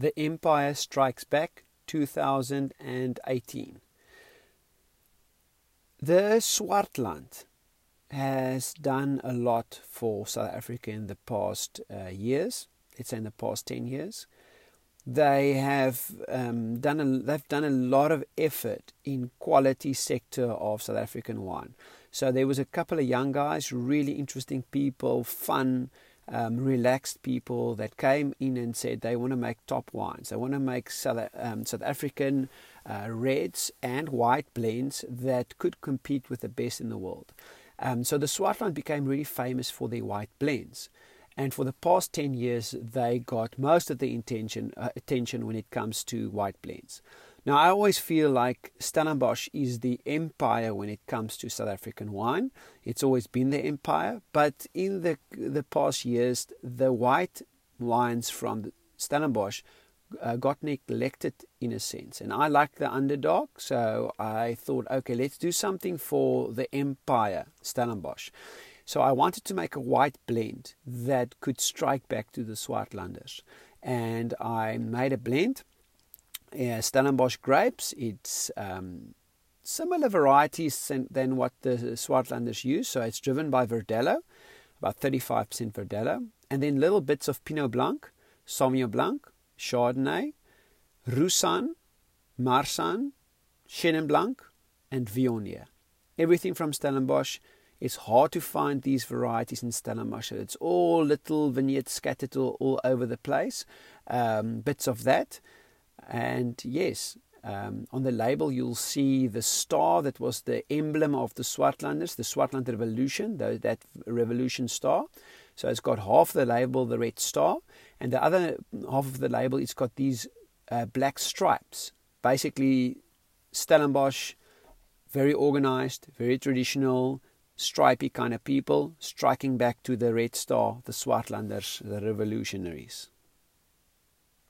The Empire Strikes Back 2018. The Swartland has done a lot for South Africa in the past uh, years. Say in the past 10 years. They have um, done a, they've done a lot of effort in quality sector of South African wine. So there was a couple of young guys, really interesting people, fun, um, relaxed people that came in and said they want to make top wines. They want to make South, um, South African uh, reds and white blends that could compete with the best in the world. Um, so the Swartland became really famous for their white blends. And for the past 10 years, they got most of the intention, uh, attention when it comes to white blends. Now, I always feel like Stellenbosch is the empire when it comes to South African wine. It's always been the empire, but in the the past years, the white wines from Stellenbosch uh, got neglected in a sense. And I like the underdog, so I thought, okay, let's do something for the empire, Stellenbosch. So I wanted to make a white blend that could strike back to the Swartlanders. And I made a blend, uh, Stellenbosch grapes. It's um, similar varieties than what the Swartlanders use. So it's driven by Verdelho, about 35% Verdelho. And then little bits of Pinot Blanc, Sauvignon Blanc, Chardonnay, Roussanne, Marsanne, Chenin Blanc, and Viognier. Everything from Stellenbosch. It's hard to find these varieties in Stellenbosch. It's all little vineyards scattered all, all over the place, um, bits of that. And yes, um, on the label you'll see the star that was the emblem of the Swartlanders, the Swartland Revolution, that revolution star. So it's got half the label, the red star, and the other half of the label, it's got these uh, black stripes. Basically, Stellenbosch, very organized, very traditional, stripy kind of people, striking back to the red star, the Swartlanders, the revolutionaries.